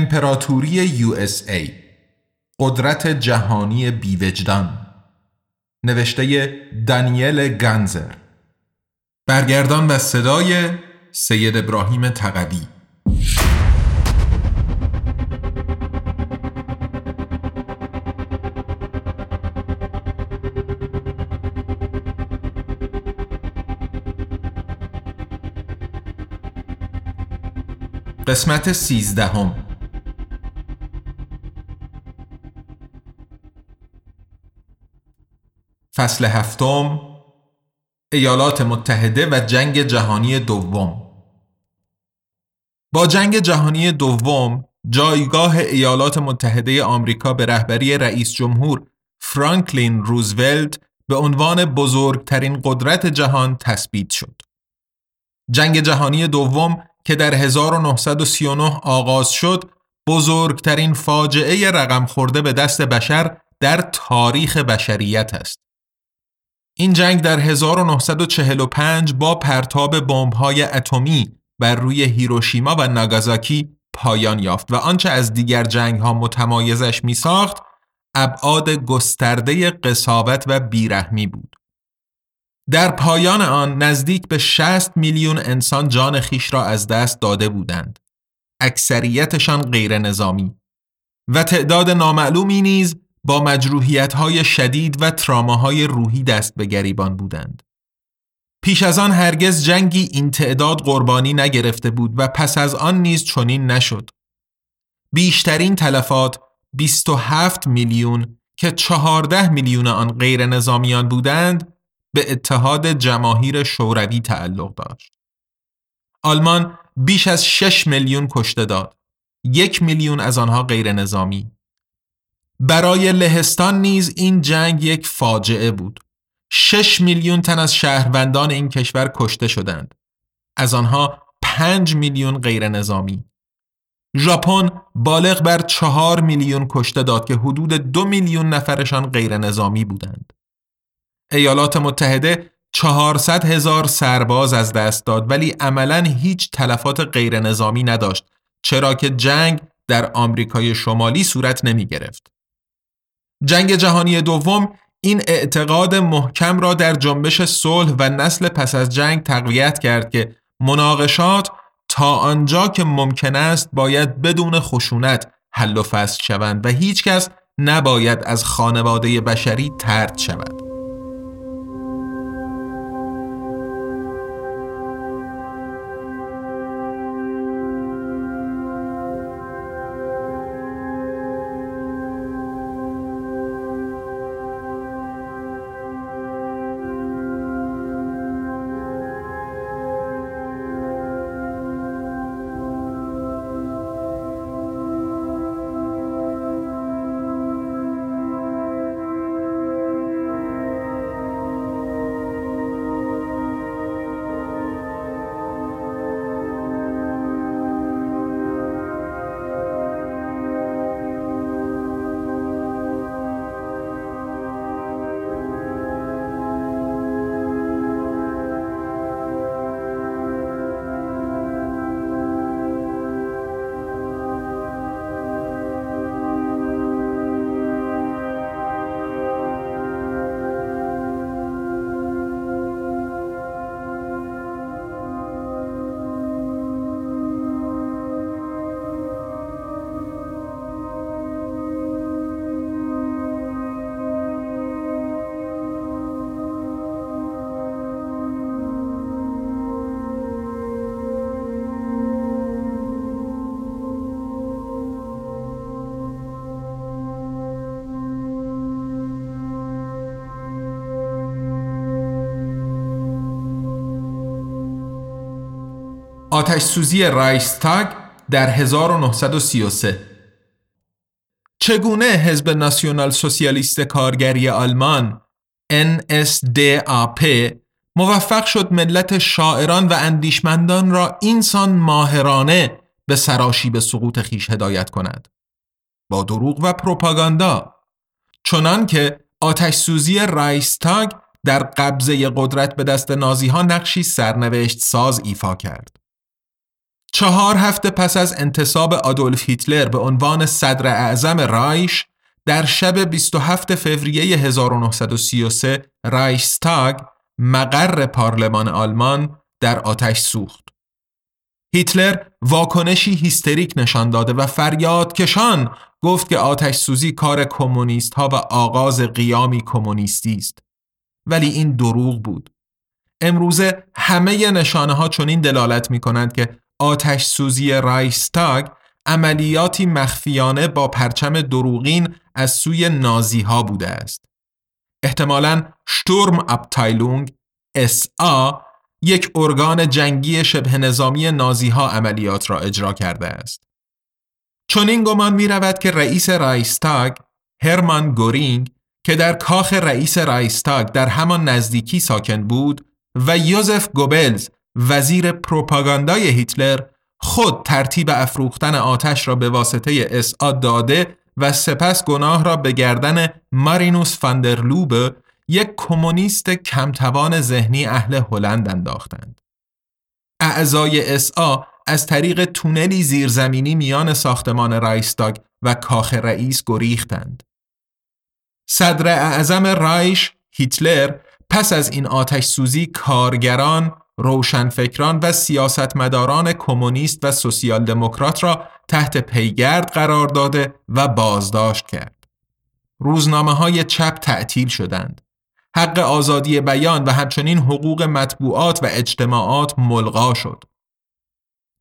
امپراتوری یو ای قدرت جهانی بیوجدان. نوشته دانیل گنزر برگردان و صدای سید ابراهیم تقوی قسمت سیزدهم. فصل هفتم ایالات متحده و جنگ جهانی دوم با جنگ جهانی دوم جایگاه ایالات متحده آمریکا به رهبری رئیس جمهور فرانکلین روزولت به عنوان بزرگترین قدرت جهان تثبیت شد. جنگ جهانی دوم که در 1939 آغاز شد بزرگترین فاجعه رقم خورده به دست بشر در تاریخ بشریت است. این جنگ در 1945 با پرتاب بمب‌های اتمی بر روی هیروشیما و ناگازاکی پایان یافت و آنچه از دیگر جنگ‌ها متمایزش می‌ساخت ابعاد گسترده قصاوت و بیرحمی بود. در پایان آن نزدیک به 60 میلیون انسان جان خیش را از دست داده بودند. اکثریتشان غیر نظامی و تعداد نامعلومی نیز با مجروحیت های شدید و تراماهای روحی دست به گریبان بودند. پیش از آن هرگز جنگی این تعداد قربانی نگرفته بود و پس از آن نیز چنین نشد. بیشترین تلفات 27 میلیون که 14 میلیون آن غیر نظامیان بودند به اتحاد جماهیر شوروی تعلق داشت. آلمان بیش از 6 میلیون کشته داد. یک میلیون از آنها غیر نظامی. برای لهستان نیز این جنگ یک فاجعه بود. 6 میلیون تن از شهروندان این کشور کشته شدند. از آنها 5 میلیون غیر نظامی. ژاپن بالغ بر 4 میلیون کشته داد که حدود 2 میلیون نفرشان غیر نظامی بودند. ایالات متحده 400 هزار سرباز از دست داد ولی عملا هیچ تلفات غیر نظامی نداشت چرا که جنگ در آمریکای شمالی صورت نمی گرفت. جنگ جهانی دوم این اعتقاد محکم را در جنبش صلح و نسل پس از جنگ تقویت کرد که مناقشات تا آنجا که ممکن است باید بدون خشونت حل و فصل شوند و هیچ کس نباید از خانواده بشری ترد شود. آتش سوزی رایستاگ در 1933 چگونه حزب ناسیونال سوسیالیست کارگری آلمان NSDAP موفق شد ملت شاعران و اندیشمندان را اینسان ماهرانه به سراشی به سقوط خیش هدایت کند؟ با دروغ و پروپاگاندا. چنان که آتش سوزی رایستاگ در قبضه قدرت به دست نازی ها نقشی سرنوشت ساز ایفا کرد. چهار هفته پس از انتصاب آدولف هیتلر به عنوان صدر اعظم رایش در شب 27 فوریه 1933 رایشتاگ مقر پارلمان آلمان در آتش سوخت. هیتلر واکنشی هیستریک نشان داده و فریاد کشان گفت که آتش سوزی کار کمونیست ها و آغاز قیامی کمونیستی است. ولی این دروغ بود. امروزه همه نشانه ها چنین دلالت می کنند که آتش سوزی رایستاگ عملیاتی مخفیانه با پرچم دروغین از سوی نازی ها بوده است. احتمالاً شتورم ابتایلونگ SA یک ارگان جنگی شبه نظامی نازی ها عملیات را اجرا کرده است. چون این گمان می رود که رئیس رایستاگ هرمان گورینگ که در کاخ رئیس رایشستاگ در همان نزدیکی ساکن بود و یوزف گوبلز وزیر پروپاگاندای هیتلر خود ترتیب افروختن آتش را به واسطه اس‌آ داده و سپس گناه را به گردن مارینوس فان در لوبه یک کمونیست کمتوان ذهنی اهل هلند انداختند. اعضای اس‌آ از طریق تونلی زیرزمینی میان ساختمان رایشستاگ و کاخ رئیس گریختند. صدر اعظم رایش هیتلر پس از این آتش سوزی کارگران، روشنفکران و سیاستمداران کمونیست و سوسیال دموکرات را تحت پیگرد قرار داده و بازداشت کرد. روزنامه های چپ تعطیل شدند. حق آزادی بیان و همچنین حقوق مطبوعات و اجتماعات ملغا شد.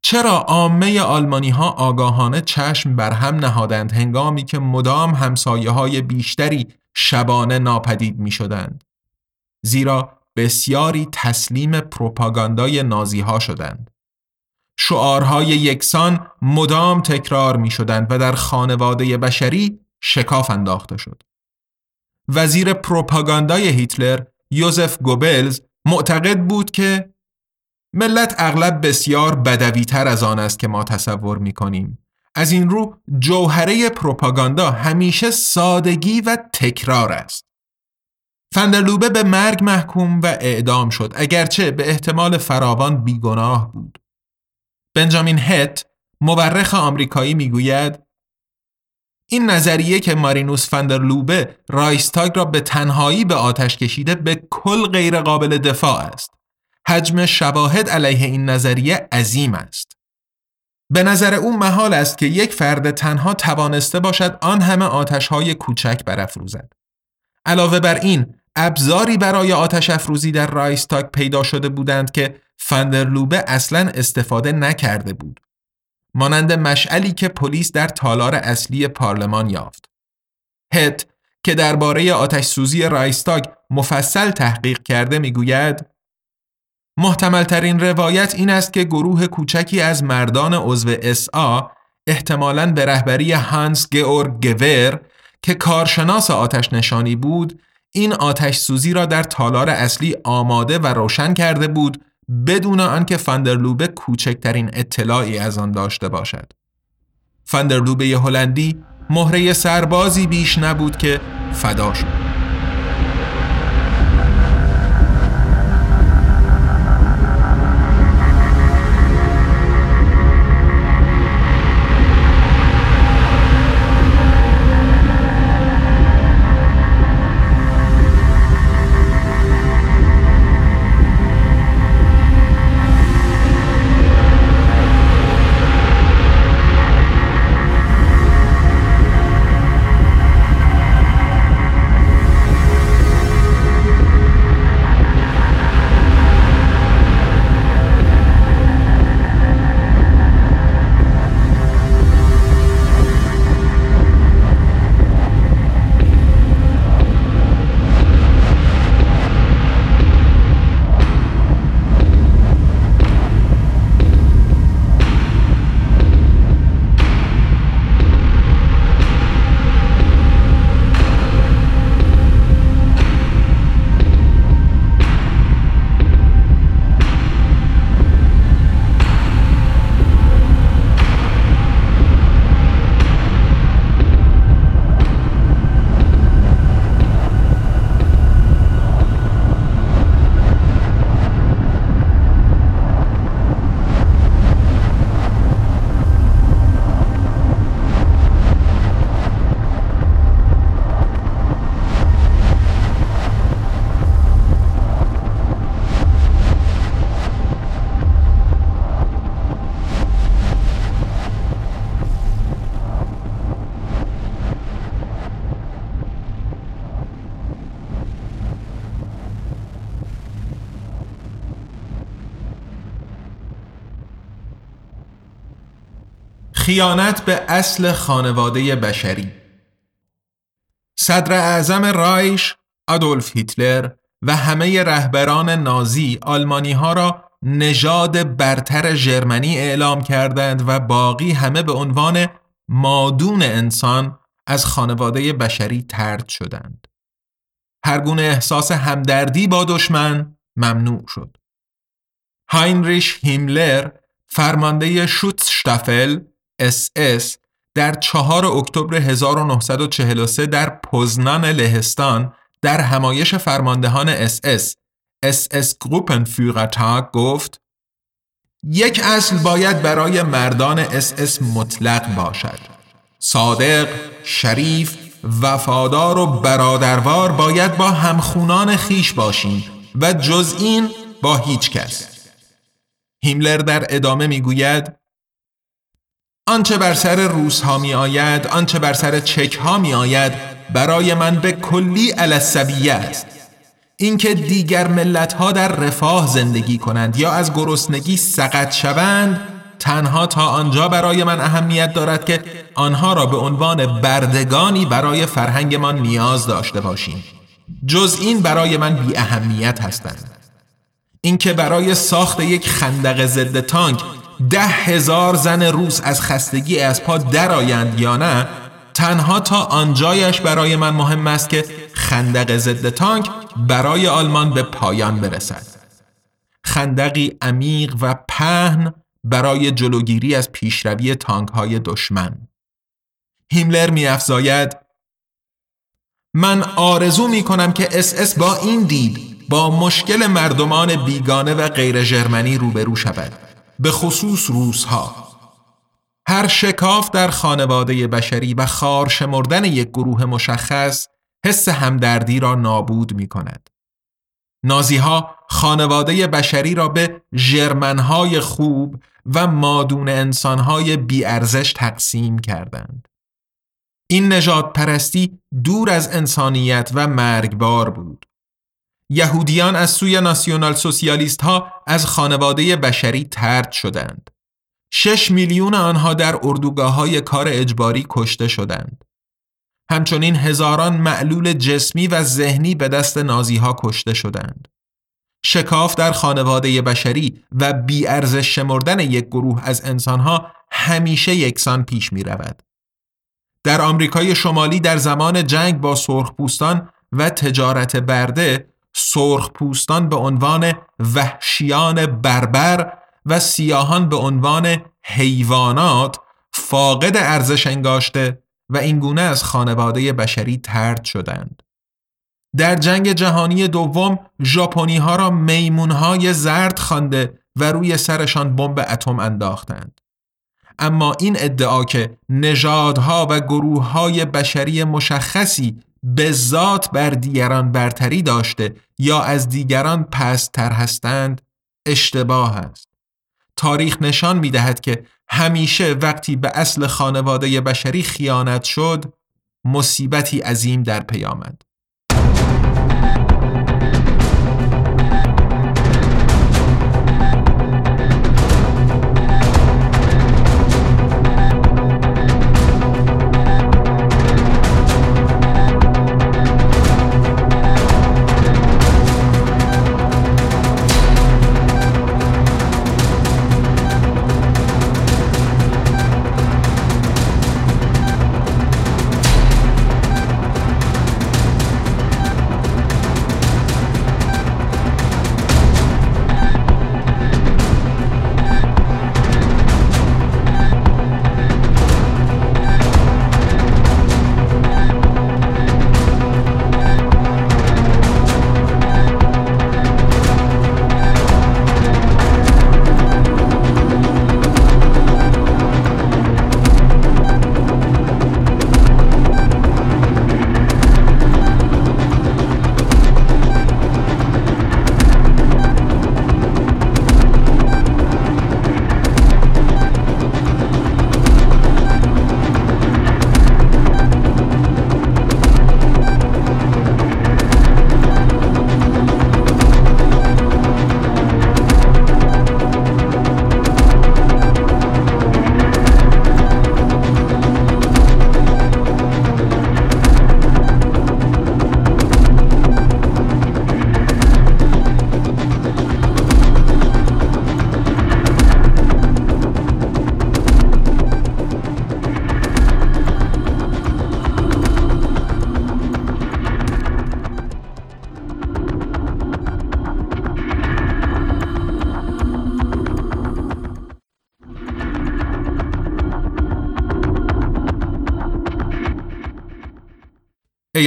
چرا عامه آلمانی ها آگاهانه چشم بر هم نهادند هنگامی که مدام همسایه های بیشتری شبانه ناپدید می شدند؟ زیرا بسیاری تسلیم پروپاگاندای نازی ها شدند. شعارهای یکسان مدام تکرار می شدند و در خانواده بشری شکاف انداخته شد. وزیر پروپاگاندای هیتلر یوزف گوبلز معتقد بود که ملت اغلب بسیار بدویتر از آن است که ما تصور می کنیم. از این رو جوهره پروپاگاندا همیشه سادگی و تکرار است. فندرلوبه به مرگ محکوم و اعدام شد اگرچه به احتمال فراوان بیگناه بود. بنجامین هت مورخ آمریکایی می‌گوید این نظریه که مارینوس فندرلوبه رایستاگ را به تنهایی به آتش کشیده به کل غیر قابل دفاع است. حجم شواهد علیه این نظریه عظیم است. به نظر او محال است که یک فرد تنها توانسته باشد آن همه آتش های کوچک برافروزد. علاوه بر این ابزاری برای آتش افروزی در رایستاگ پیدا شده بودند که فندرلوبه اصلا استفاده نکرده بود. مانند مشعلی که پلیس در تالار اصلی پارلمان یافت. هت که درباره آتش سوزی رایستاگ مفصل تحقیق کرده می‌گوید محتمل ترین روایت این است که گروه کوچکی از مردان عضو اسا احتمالاً به رهبری هانس گئورگ گور که کارشناس آتش نشانی بود این آتش سوزی را در تالار اصلی آماده و روشن کرده بود بدون آنکه فندرلوبه کوچکترین اطلاعی از آن داشته باشد. فندرلوبه هلندی مهره سربازی بیش نبود که فدا شد. خیانت به اصل خانواده بشری صدر اعظم رایش آدولف هیتلر و همه رهبران نازی آلمانی ها را نژاد برتر ژرمنی اعلام کردند و باقی همه به عنوان مادون انسان از خانواده بشری ترد شدند. هر گونه احساس همدردی با دشمن ممنوع شد. هاینریش هیملر فرمانده Schutzstaffel اس اس در 4 اکتبر 1943 در پوزنان لهستان در همایش فرماندهان اس اس Gruppenführertag گفت یک اصل باید برای مردان اس اس مطلق باشد. صادق، شریف، وفادار و برادروار باید با همخونان خویش باشیم و جز این با هیچ کس. هیملر در ادامه می‌گوید آنچه بر سر روس ها می آید آنچه بر سر چک ها می آید برای من به کلی علصبیه است. اینکه دیگر ملت ها در رفاه زندگی کنند یا از گرسنگی سقط شوند تنها تا آنجا برای من اهمیت دارد که آنها را به عنوان بردگانی برای فرهنگمان نیاز داشته باشیم. جز این برای من بی اهمیت هستند. اینکه برای ساخت یک خندق ضد تانک ده هزار زن روس از خستگی از پا درآیند یا نه تنها تا آنجایش برای من مهم است که خندق ضد تانک برای آلمان به پایان برسد. خندقی عمیق و پهن برای جلوگیری از پیشروی تانک های دشمن. هیملر می افزاید من آرزو می کنم که اس اس با این دید با مشکل مردمان بیگانه و غیر جرمنی روبرو شود. به خصوص روزها هر شکاف در خانواده بشری و خار شمردن یک گروه مشخص حس همدردی را نابود می کند. نازی ها خانواده بشری را به جرمنهای خوب و مادون انسانهای بیارزش تقسیم کردند. این نجات پرستی دور از انسانیت و مرگبار بود. یهودیان از سوی ناسیونال سوسیالیست ها از خانواده بشری ترد شدند. شش میلیون آنها در اردوگاه های کار اجباری کشته شدند. همچنین هزاران معلول جسمی و ذهنی به دست نازی ها کشته شدند. شکاف در خانواده بشری و بیارزش شمردن یک گروه از انسانها همیشه یکسان پیش می رود. در آمریکای شمالی در زمان جنگ با سرخپوستان و تجارت برده سرخپوستان به عنوان وحشیان بربر و سیاهان به عنوان حیوانات فاقد ارزش انگاشته و اینگونه از خانواده بشری ترد شدند. در جنگ جهانی دوم ژاپنی ها را میمون های زرد خوانده و روی سرشان بمب اتم انداختند. اما این ادعا که نژادها و گروه های بشری مشخصی به ذات بر دیگران برتری داشته یا از دیگران پستر هستند اشتباه است. تاریخ نشان می دهد که همیشه وقتی به اصل خانواده بشری خیانت شد مصیبتی عظیم در پی آمد.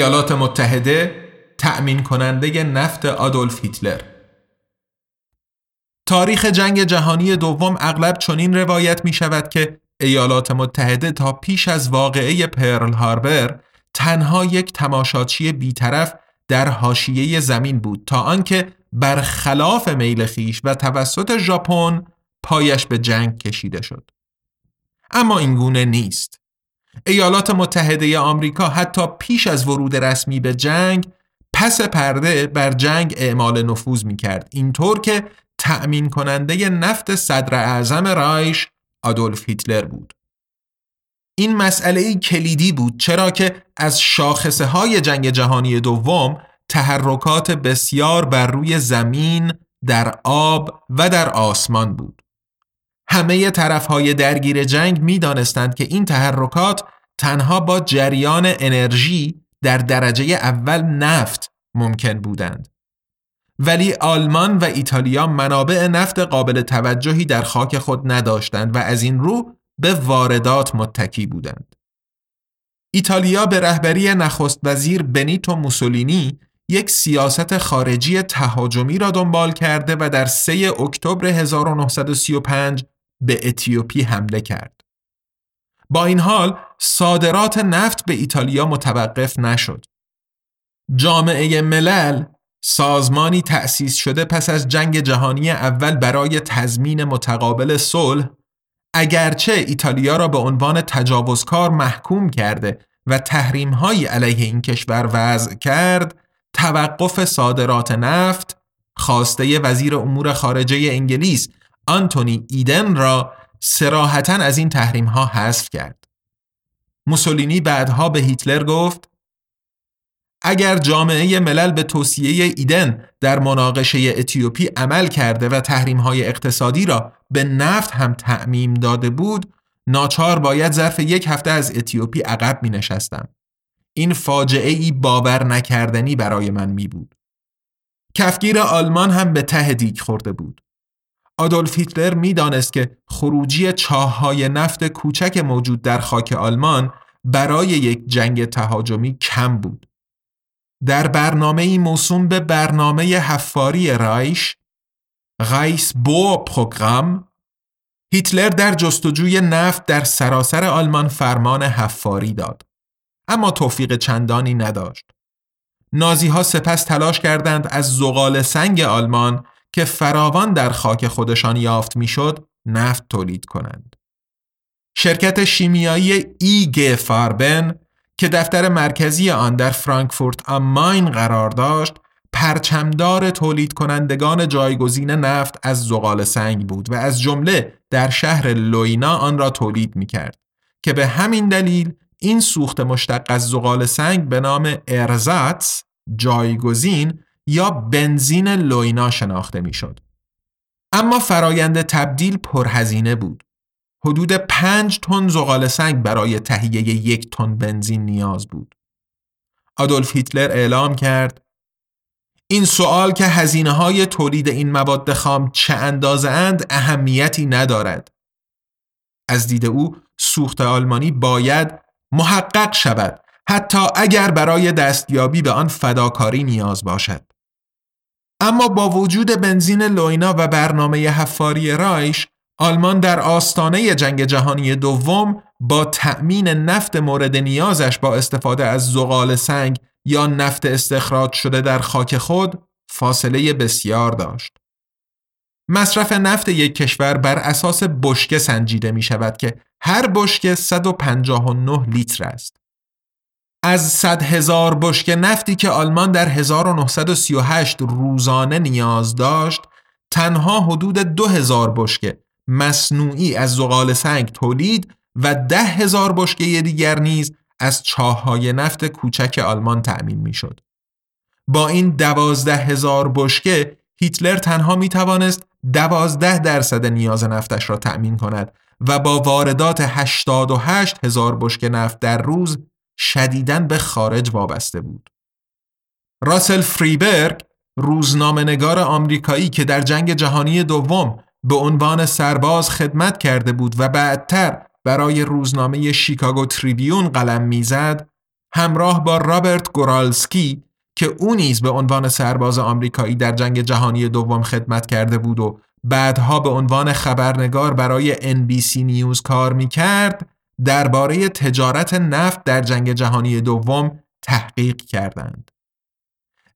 ایالات متحده تأمین کننده نفت آدولف هیتلر تاریخ جنگ جهانی دوم اغلب چنین روایت می شود که ایالات متحده تا پیش از واقعه پرل هاربر تنها یک تماشاچی بیطرف در حاشیه زمین بود تا آنکه برخلاف میل خیش و توسط ژاپن پایش به جنگ کشیده شد. اما این گونه نیست. ایالات متحده آمریکا حتی پیش از ورود رسمی به جنگ پس پرده بر جنگ اعمال نفوذ می کرد اینطور که تأمین کننده نفت صدر اعظم رایش آدولف هیتلر بود. این مسئله کلیدی بود چرا که از شاخصه های جنگ جهانی دوم تحرکات بسیار بر روی زمین، در آب و در آسمان بود. همه طرف های درگیر جنگ می دانستند که این تحرکات تنها با جریان انرژی در درجه اول نفت ممکن بودند. ولی آلمان و ایتالیا منابع نفت قابل توجهی در خاک خود نداشتند و از این رو به واردات متکی بودند. ایتالیا به رهبری نخست وزیر بنیتو موسولینی یک سیاست خارجی تهاجمی را دنبال کرده و در 3 اکتبر 1935 به اتیوپی حمله کرد. با این حال صادرات نفت به ایتالیا متوقف نشد. جامعه ملل سازمانی تأسیس شده پس از جنگ جهانی اول برای تضمین متقابل صلح اگرچه ایتالیا را به عنوان تجاوزکار محکوم کرده و تحریمهایی علیه این کشور وضع کرد توقف صادرات نفت خواسته وزیر امور خارجه انگلیس آنتونی ایدن را سراحتا از این تحریم ها حذف کرد. موسولینی بعدها به هیتلر گفت اگر جامعه ملل به توصیه ایدن در مناقشه اتیوپی عمل کرده و تحریم های اقتصادی را به نفت هم تعمیم داده بود ناچار باید ظرف یک هفته از اتیوپی عقب می نشستم. این فاجعه ای باور نکردنی برای من می بود. کفگیر آلمان هم به ته دیگ خورده بود. آدولف هیتلر می‌دانست که خروجی چاههای نفت کوچک موجود در خاک آلمان برای یک جنگ تهاجمی کم بود. در برنامه ای موسوم به برنامه حفاری رایش غیس بو پروگرام هیتلر در جستجوی نفت در سراسر آلمان فرمان حفاری داد اما توفیق چندانی نداشت نازی ها سپس تلاش کردند از زغال سنگ آلمان که فراوان در خاک خودشان یافت می‌شد نفت تولید کنند. شرکت شیمیایی ایگ فاربن که دفتر مرکزی آن در فرانکفورت آم ماین قرار داشت پرچمدار تولید کنندگان جایگزین نفت از زغال سنگ بود و از جمله در شهر لوینا آن را تولید می کرد که به همین دلیل این سوخت مشتق از زغال سنگ به نام ارزاتس جایگزین یا بنزین لوینا شناخته می‌شد. اما فرایند تبدیل پرهزینه بود. حدود پنج تن زغال سنگ برای تهیه یک تن بنزین نیاز بود. آدولف هیتلر اعلام کرد این سوال که هزینه های تولید این مواد خام چه اندازه اند اهمیتی ندارد. از دید او سوخت آلمانی باید محقق شود حتی اگر برای دستیابی به آن فداکاری نیاز باشد. اما با وجود بنزین لوینا و برنامه حفاری رایش آلمان در آستانه جنگ جهانی دوم با تأمین نفت مورد نیازش با استفاده از زغال سنگ یا نفت استخراج شده در خاک خود فاصله بسیار داشت. مصرف نفت یک کشور بر اساس بشکه سنجیده می شود که هر بشکه 159 لیتر است. از صد هزار بشکه نفتی که آلمان در 1938 روزانه نیاز داشت تنها حدود دو هزار بشکه مصنوعی از زغال سنگ تولید و ده هزار بشکه دیگر نیز از چاههای نفت کوچک آلمان تأمین می شد. با این دوازده هزار بشکه هیتلر تنها می توانست دوازده درصد نیاز نفتش را تأمین کند و با واردات 88 هزار بشکه نفت در روز شدیداً به خارج وابسته بود. راسل فریبرگ روزنامه‌نگار آمریکایی که در جنگ جهانی دوم به عنوان سرباز خدمت کرده بود و بعدتر برای روزنامه شیکاگو تریبیون قلم می‌زد همراه با رابرت گورالسکی که او نیز به عنوان سرباز آمریکایی در جنگ جهانی دوم خدمت کرده بود و بعدها به عنوان خبرنگار برای NBC نیوز کار می کرد درباره تجارت نفت در جنگ جهانی دوم تحقیق کردند.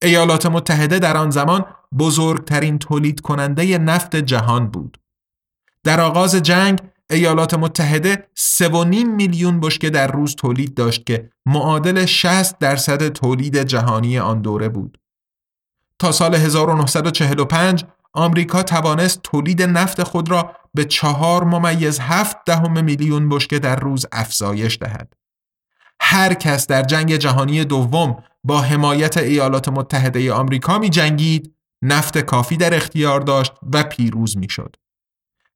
ایالات متحده در آن زمان بزرگترین تولید کننده نفت جهان بود. در آغاز جنگ ایالات متحده 3.5 میلیون بشکه در روز تولید داشت که معادل 60 درصد تولید جهانی آن دوره بود. تا سال 1945 آمریکا توانست تولید نفت خود را به چهار ممیز هفت دهم میلیون بشکه در روز افزایش دهد. هر کس در جنگ جهانی دوم با حمایت ایالات متحده آمریکا می جنگید نفت کافی در اختیار داشت و پیروز می شد.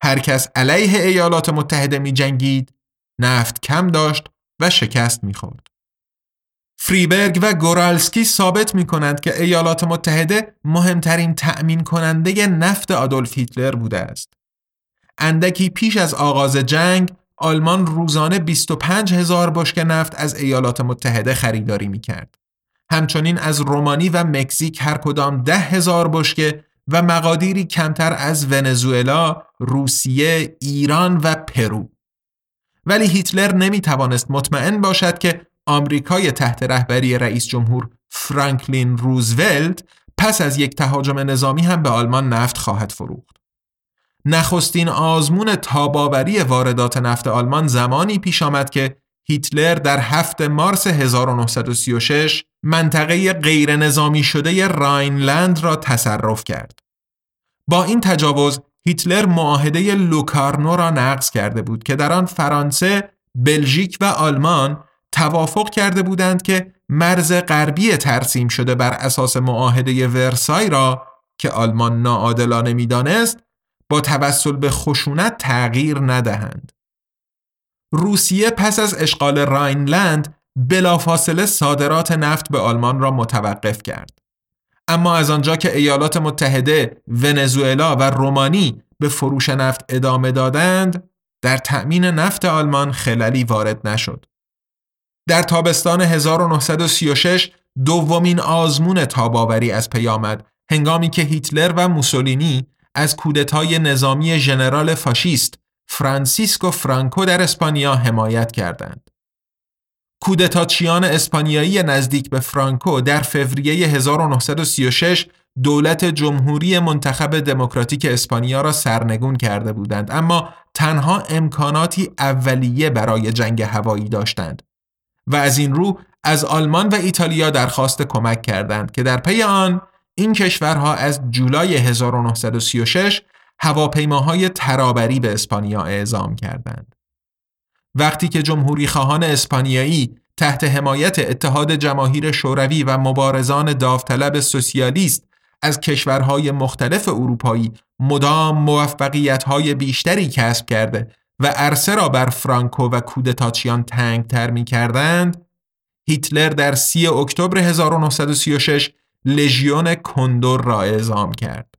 هر کس علیه ایالات متحده می جنگید نفت کم داشت و شکست می خورد. فریبرگ و گورالسکی ثابت می کنند که ایالات متحده مهمترین تأمین کننده نفت آدولف هیتلر بوده است. اندکی پیش از آغاز جنگ آلمان روزانه 25 هزار بشکه نفت از ایالات متحده خریداری می کرد. همچنین از رومانی و مکزیک هر کدام ده هزار بشکه و مقادیری کمتر از ونزوئلا، روسیه، ایران و پرو. ولی هیتلر نمی توانست مطمئن باشد که آمریکای تحت رهبری رئیس جمهور فرانکلین روزولت پس از یک تهاجم نظامی هم به آلمان نفت خواهد فروخت. نخستین آزمون تاباوری واردات نفت آلمان زمانی پیش آمد که هیتلر در هفت مارس 1936 منطقه غیر نظامی شده راینلند را تصرف کرد. با این تجاوز هیتلر معاهده لوکارنو را نقض کرده بود که در آن فرانسه، بلژیک و آلمان توافق کرده بودند که مرز غربی ترسیم شده بر اساس معاهده ورسای را که آلمان ناعادلانه می‌دانست با توسل به خشونت تغییر ندهند. روسیه پس از اشغال راینلند بلافاصله صادرات نفت به آلمان را متوقف کرد. اما از آنجا که ایالات متحده، ونزوئلا و رومانی به فروش نفت ادامه دادند، در تأمین نفت آلمان خللی وارد نشد. در تابستان 1936 دومین آزمون تاب‌آوری از پی آمد هنگامی که هیتلر و موسولینی از کودتای نظامی ژنرال فاشیست فرانسیسکو فرانکو در اسپانیا حمایت کردند. کودتاچیان اسپانیایی نزدیک به فرانکو در فوریه 1936 دولت جمهوری منتخب دموکراتیک اسپانیا را سرنگون کرده بودند اما تنها امکاناتی اولیه برای جنگ هوایی داشتند و از این رو از آلمان و ایتالیا درخواست کمک کردند که در پی آن این کشورها از جولای 1936 هواپیماهای ترابری به اسپانیا اعزام کردند. وقتی که جمهوری خواهان اسپانیایی تحت حمایت اتحاد جماهیر شوروی و مبارزان داوطلب سوسیالیست از کشورهای مختلف اروپایی مدام موفقیت‌های بیشتری کسب کرده و عرصه را بر فرانکو و کودتاچیان تنگتر می کردند، هیتلر در 3 اکتبر 1936 لژیون کندور را اعزام کرد.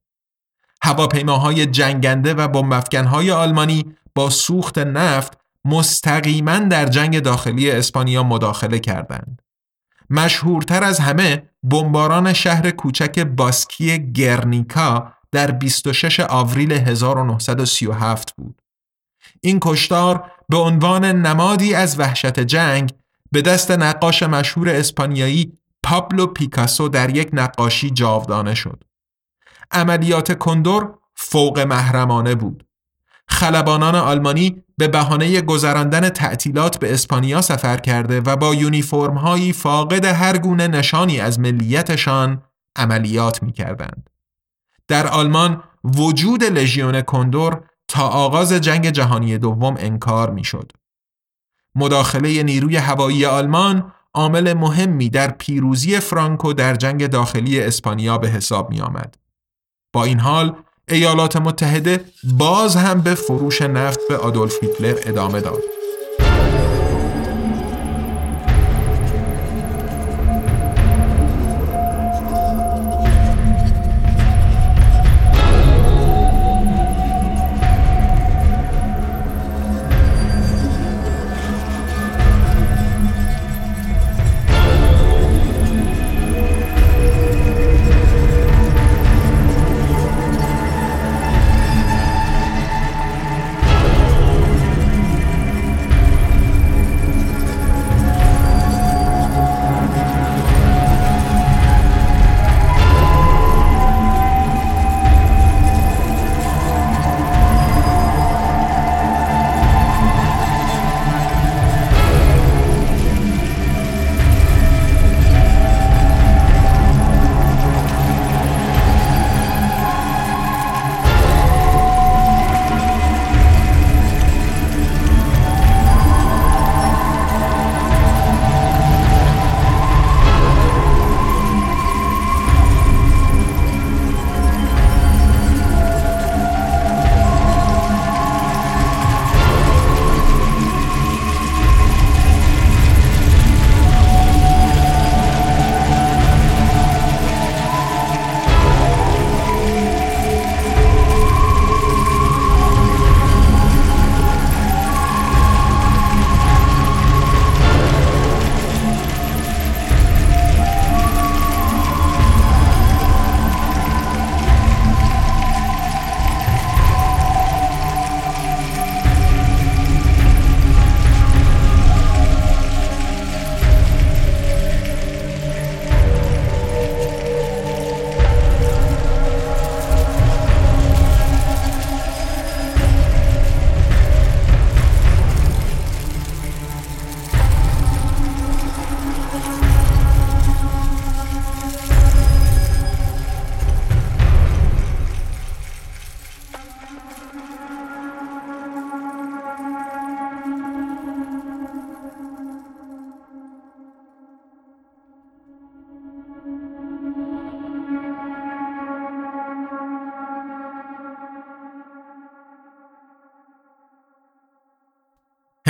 هواپیماهای جنگنده و بمبافکنهای آلمانی با سوخت نفت مستقیما در جنگ داخلی اسپانیا مداخله کردند. مشهورتر از همه بمباران شهر کوچک باسکی گرنیکا در 26 آوریل 1937 بود. این کشتار به عنوان نمادی از وحشت جنگ به دست نقاش مشهور اسپانیایی پابلو پیکاسو در یک نقاشی جاودانه شد. عملیات کندور فوق محرمانه بود. خلبانان آلمانی به بهانه گذراندن تعطیلات به اسپانیا سفر کرده و با یونیفرم هایی فاقد هر گونه نشانی از ملیتشان عملیات می کردند. در آلمان وجود لژیون کندور تا آغاز جنگ جهانی دوم انکار می شد. مداخله نیروی هوایی آلمان عامل مهمی در پیروزی فرانکو در جنگ داخلی اسپانیا به حساب می آمد. با این حال ایالات متحده باز هم به فروش نفت به آدولف هیتلر ادامه داد.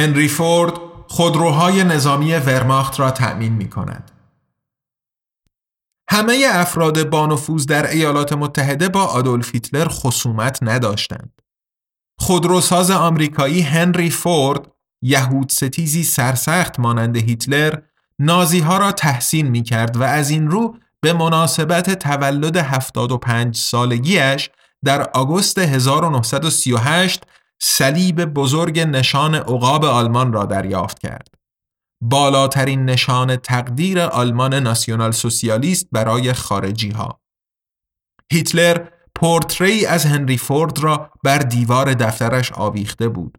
هنری فورد خودروهای نظامی ورماخت را تأمین می کند. همه افراد بانفوذ در ایالات متحده با آدولف هیتلر خصومت نداشتند. خودروساز آمریکایی هنری فورد یهود ستیزی سرسخت مانند هیتلر نازی ها را تحسین می کرد و از این رو به مناسبت تولد 75 سالگیش در آگوست 1938 صلیب بزرگ نشان عقاب آلمان را دریافت کرد. بالاترین نشان تقدیر آلمان ناسیونال سوسیالیست برای خارجی ها. هیتلر پورتری از هنری فورد را بر دیوار دفترش آویخته بود.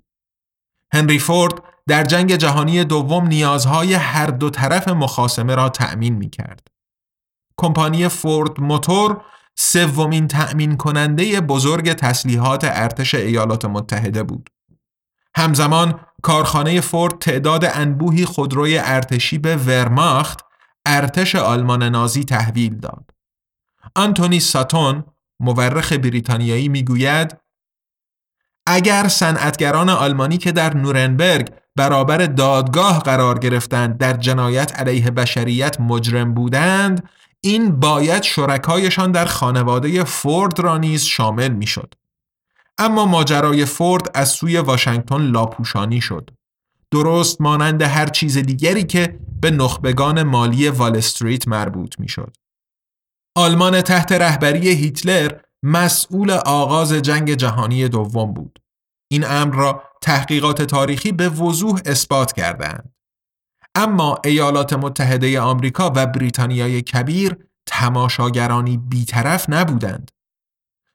هنری فورد در جنگ جهانی دوم نیازهای هر دو طرف مخاسمه را تأمین می کرد. کمپانی فورد موتور سومین تأمین کننده بزرگ تسلیحات ارتش ایالات متحده بود. همزمان کارخانه فورد تعداد انبوهی خودروی ارتشی به ورماخت ارتش آلمان نازی تحویل داد. آنتونی ساتون مورخ بریتانیایی می‌گوید اگر صنعتگران آلمانی که در نورنبرگ برابر دادگاه قرار گرفتند در جنایت علیه بشریت مجرم بودند این باید شرکایشان در خانواده فورد را نیز شامل می‌شد. اما ماجرای فورد از سوی واشنگتن لاپوشانی شد. درست مانند هر چیز دیگری که به نخبگان مالی وال استریت مربوط می‌شد. آلمان تحت رهبری هیتلر مسئول آغاز جنگ جهانی دوم بود. این امر را تحقیقات تاریخی به وضوح اثبات کردند. اما ایالات متحده آمریکا و بریتانیای کبیر تماشاگرانی بیطرف نبودند.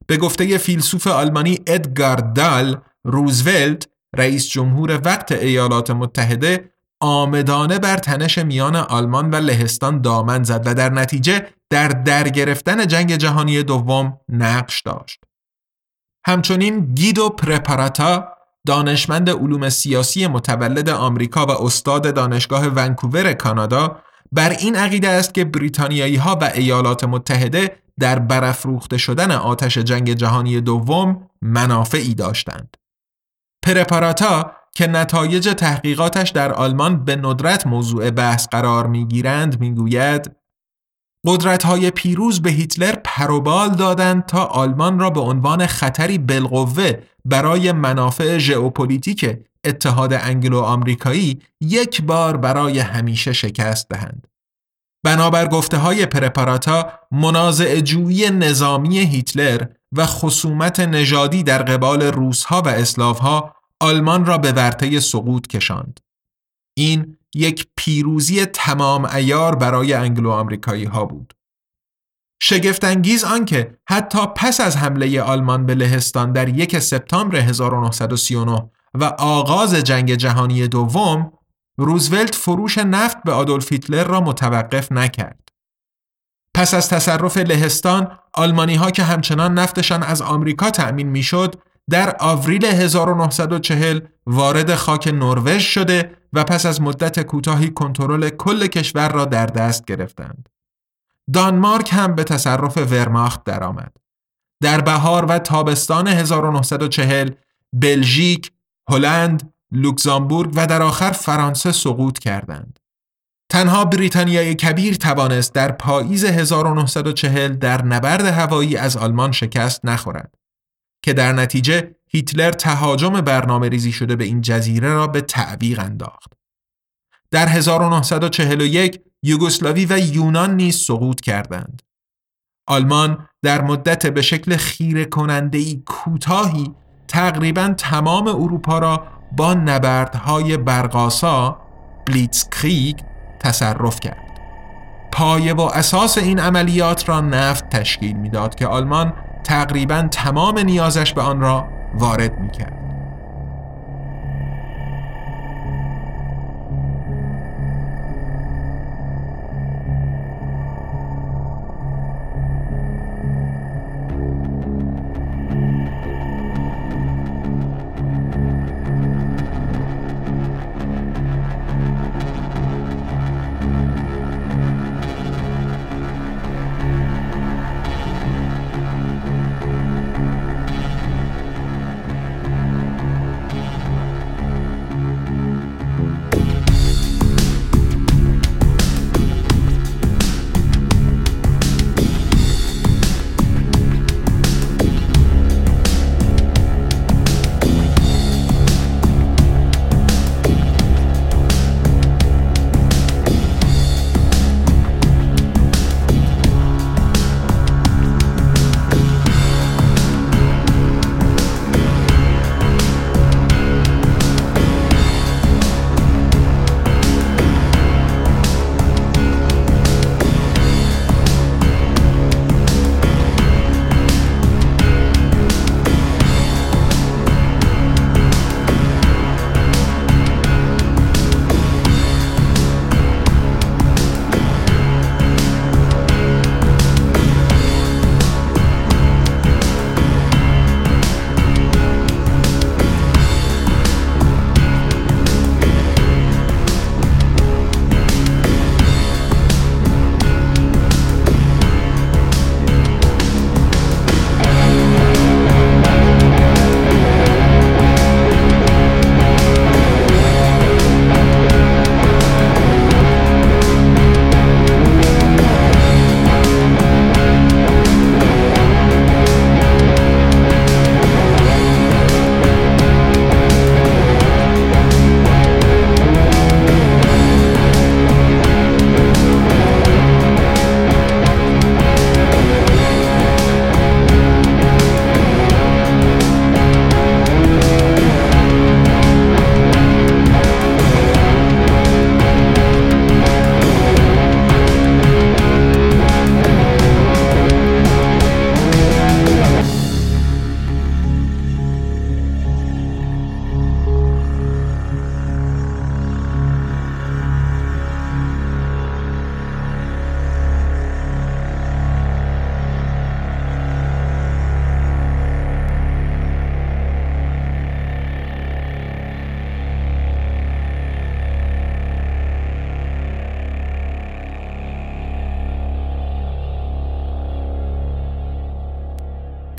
به گفته فیلسوف آلمانی ادگار دال، روزولت رئیس جمهور وقت ایالات متحده آمدانه بر تنش میان آلمان و لهستان دامن زد و در نتیجه در درگرفتن جنگ جهانی دوم نقش داشت. همچنین گیدو پرپاراتا دانشمند علوم سیاسی متولد آمریکا و استاد دانشگاه ونکوور کانادا بر این عقیده است که بریتانیایی ها و ایالات متحده در برافروخته شدن آتش جنگ جهانی دوم منافعی داشتند. پرپاراتا که نتایج تحقیقاتش در آلمان به ندرت موضوع بحث قرار می‌گیرند می‌گوید قدرت های پیروز به هیتلر پروبال دادند تا آلمان را به عنوان خطری بالقوه برای منافع ژئوپلیتیک اتحاد انگلو آمریکایی یک بار برای همیشه شکست دهند. بنابر گفته های پرپاراتا منازع جویی نظامی هیتلر و خصومت نژادی در قبال روسها و اسلاوها آلمان را به ورطه سقوط کشاند. این یک پیروزی تمام عیار برای انگلو آمریکایی ها بود. شگفتانگیز آنکه حتی پس از حمله آلمان به لهستان در یک سپتامبر 1939 و آغاز جنگ جهانی دوم روزولت فروش نفت به آدولف هیتلر را متوقف نکرد. پس از تصرف لهستان آلمانی ها که همچنان نفتشان از آمریکا تأمین می‌شد در آوریل 1940 وارد خاک نروژ شده و پس از مدت کوتاهی کنترل کل کشور را در دست گرفتند. دانمارک هم به تصرف ورماخت درآمد. در بهار و تابستان 1940 بلژیک، هلند، لوکزامبورگ و در آخر فرانسه سقوط کردند. تنها بریتانیای کبیر توانست در پاییز 1940 در نبرد هوایی از آلمان شکست نخورد که در نتیجه هیتلر تهاجم برنامه ریزی شده به این جزیره را به تعویق انداخت. در 1941 یوگسلاوی و یونان نیز سقوط کردند. آلمان در مدت به شکل خیره کننده کوتاهی تقریبا تمام اروپا را با نبردهای برق‌آسا Blitzkrieg تصرف کرد. پایه و اساس این عملیات را نفت تشکیل می‌داد که آلمان تقریبا تمام نیازش به آن را وارد می کرد.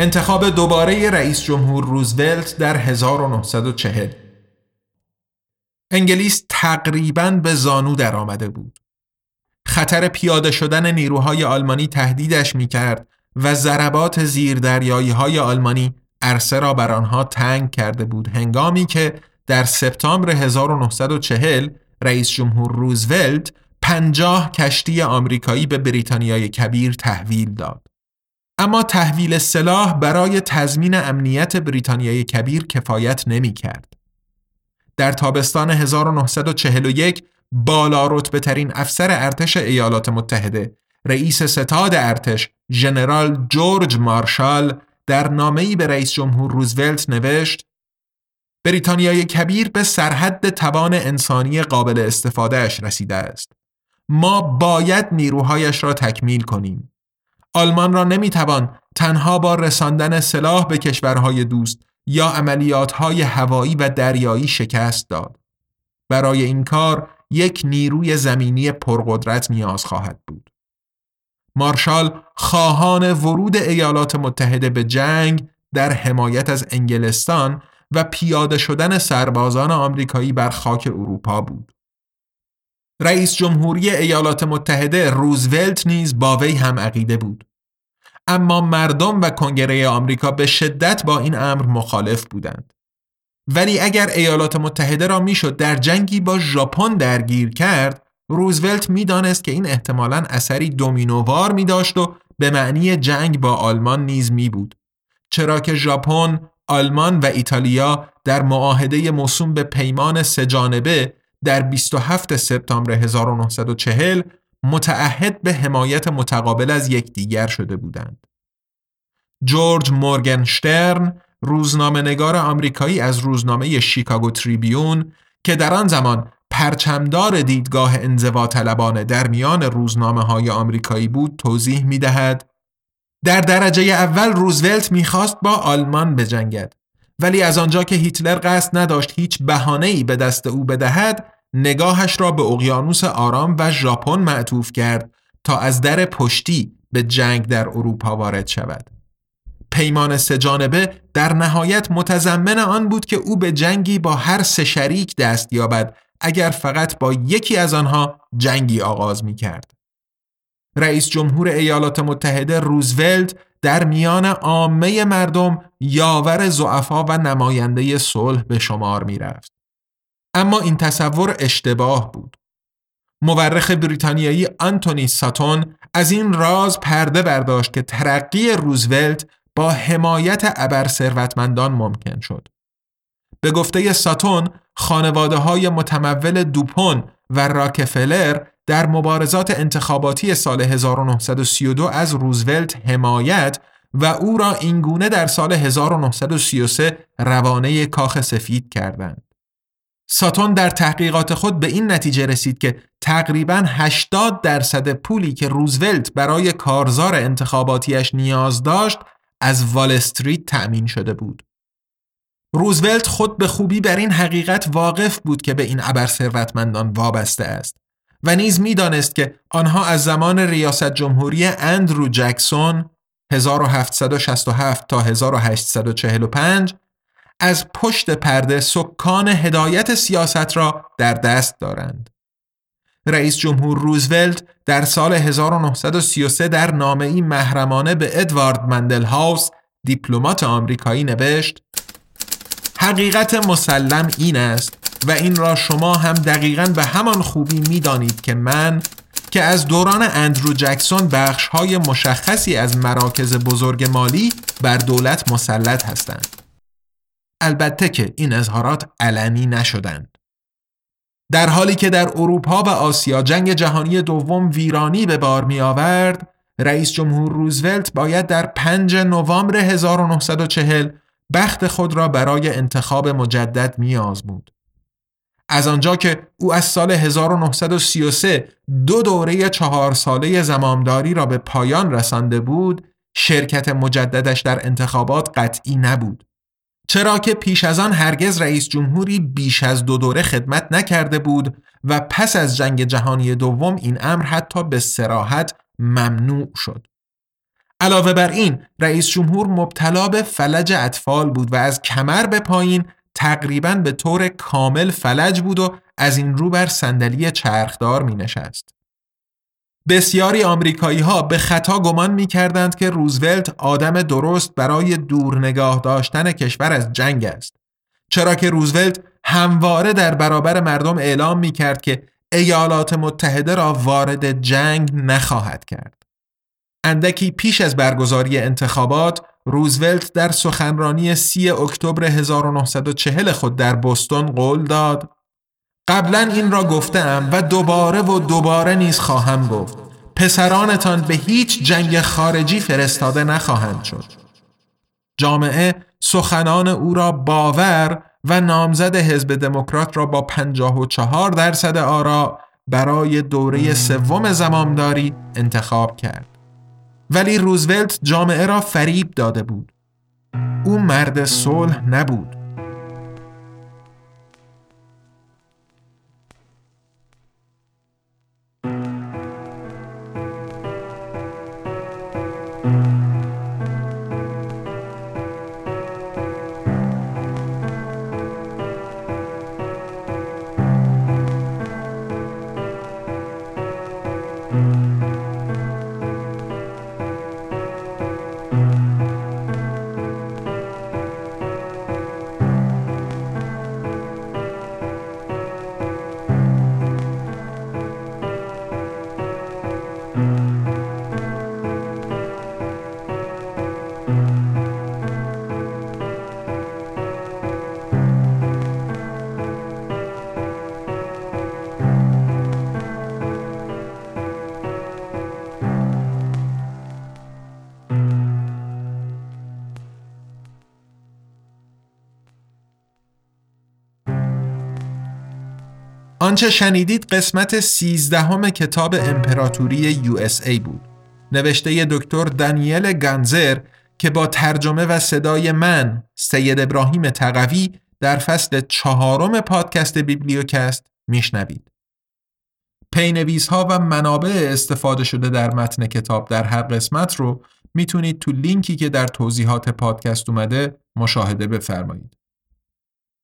انتخاب دوباره رئیس جمهور روزولت در 1940 انگلیس تقریبا به زانو در آمده بود. خطر پیاده شدن نیروهای آلمانی تهدیدش می کرد و ضربات زیردریایی های آلمانی عرصه را بر آنها تنگ کرده بود هنگامی که در سپتامبر 1940 رئیس جمهور روزولت پنجاه کشتی آمریکایی به بریتانیای کبیر تحویل داد. اما تحویل سلاح برای تضمین امنیت بریتانیای کبیر کفایت نمی کرد. در تابستان 1941 بالا رتبه ترین افسر ارتش ایالات متحده رئیس ستاد ارتش ژنرال جورج مارشال در نامه‌ای به رئیس جمهور روزولت نوشت بریتانیای کبیر به سرحد توان انسانی قابل استفادهش رسیده است. ما باید نیروهایش را تکمیل کنیم. آلمان را نمی‌توان تنها با رساندن سلاح به کشورهای دوست یا عملیاتهای هوایی و دریایی شکست داد. برای این کار یک نیروی زمینی پرقدرت نیاز خواهد بود. مارشال خواهان ورود ایالات متحده به جنگ در حمایت از انگلستان و پیاده شدن سربازان آمریکایی بر خاک اروپا بود. رئیس جمهوری ایالات متحده روزولت نیز با وی هم عقیده بود. اما مردم و کنگره آمریکا به شدت با این امر مخالف بودند. ولی اگر ایالات متحده را می‌شد در جنگی با ژاپن درگیر کرد، روزولت می‌دانست که این احتمالاً اثری دومینووار می داشت و به معنی جنگ با آلمان نیز می بود. چرا که ژاپن، آلمان و ایتالیا در معاهده موسوم به پیمان سهجانبه در 27 سپتامبر 1940 متعهد به حمایت متقابل از یکدیگر شده بودند. جورج مورگنشترن روزنامه نگار آمریکایی از روزنامه شیکاگو تریبیون که در آن زمان پرچمدار دیدگاه انزوا طلبانه در میان روزنامه های آمریکایی بود توضیح می دهد در درجه اول روزولت می‌خواست با آلمان بجنگد ولی از آنجا که هیتلر قصد نداشت هیچ ای به دست او بدهد نگاهش را به اقیانوس آرام و ژاپن معطوف کرد تا از در پشتی به جنگ در اروپا وارد شود پیمان سجانبه در نهایت متضمن آن بود که او به جنگی با هر سه شریک دست یابد اگر فقط با یکی از آنها جنگی آغاز می کرد. رئیس جمهور ایالات متحده روزولت در میان عامه مردم یاور زعفا و نماینده صلح به شمار می رفت. اما این تصور اشتباه بود. مورخ بریتانیایی آنتونی ساتون از این راز پرده برداشت که ترقی روزولت با حمایت ابر ثروتمندان ممکن شد. به گفته ساتون خانواده های متمول دوپون و راکفلر در مبارزات انتخاباتی سال 1932 از روزولت حمایت و او را اینگونه در سال 1933 روانه کاخ سفید کردند. ساتون در تحقیقات خود به این نتیجه رسید که تقریبا 80 درصد پولی که روزولت برای کارزار انتخاباتیش نیاز داشت از وال استریت تأمین شده بود. روزولت خود به خوبی بر این حقیقت واقف بود که به این ابر ثروتمندان وابسته است و نیز می‌دانست که آنها از زمان ریاست جمهوری اندرو جکسون 1767 تا 1845 از پشت پرده سکان هدایت سیاست را در دست دارند. رئیس جمهور روزولت در سال 1933 در نامه‌ای محرمانه به ادوارد مندل هاوس دیپلمات آمریکایی نوشت حقیقت مسلم این است و این را شما هم دقیقا به همان خوبی می‌دانید که من که از دوران اندرو جکسون بخش های مشخصی از مراکز بزرگ مالی بر دولت مسلط هستند. البته که این اظهارات علنی نشدند. در حالی که در اروپا و آسیا جنگ جهانی دوم ویرانی به بار می آورد، رئیس جمهور روزولت باید در 5 نوامبر 1940 بخت خود را برای انتخاب مجدد می آزمود. از آنجا که او از سال 1933 دو دوره چهار ساله زمامداری را به پایان رسانده بود، شرکت مجددش در انتخابات قطعی نبود. چرا که پیش از آن هرگز رئیس جمهوری بیش از دو دوره خدمت نکرده بود و پس از جنگ جهانی دوم این امر حتی به سراحت ممنوع شد. علاوه بر این رئیس جمهور مبتلا به فلج اطفال بود و از کمر به پایین تقریبا به طور کامل فلج بود و از این رو بر صندلی چرخدار می نشست. بسیاری آمریکایی ها به خطا گمان می کردند که روزولت آدم درست برای دور نگاه داشتن کشور از جنگ است. چرا که روزولت همواره در برابر مردم اعلام می کرد که ایالات متحده را وارد جنگ نخواهد کرد. اندکی پیش از برگزاری انتخابات روزولت در سخنرانی 30 اکتبر 1940 خود در بوستون قول داد. قبلا این را گفتم و دوباره و دوباره نیز خواهم گفت. پسرانتان به هیچ جنگ خارجی فرستاده نخواهند شد. جامعه سخنان او را باور و نامزد حزب دموکرات را با 54 درصد آرا برای دوره سوم زمامداری انتخاب کرد. ولی روزولت جامعه را فریب داده بود. او مرد صلح نبود. آنچه شنیدید قسمت سیزدهم کتاب امپراتوری USA بود نوشته دکتر دانیل گنزر که با ترجمه و صدای من سید ابراهیم تقوی در فصل چهارم پادکست بیبلیوکست میشنوید. پی‌نویس ها و منابع استفاده شده در متن کتاب در هر قسمت رو می‌تونید تو لینکی که در توضیحات پادکست اومده مشاهده بفرمایید.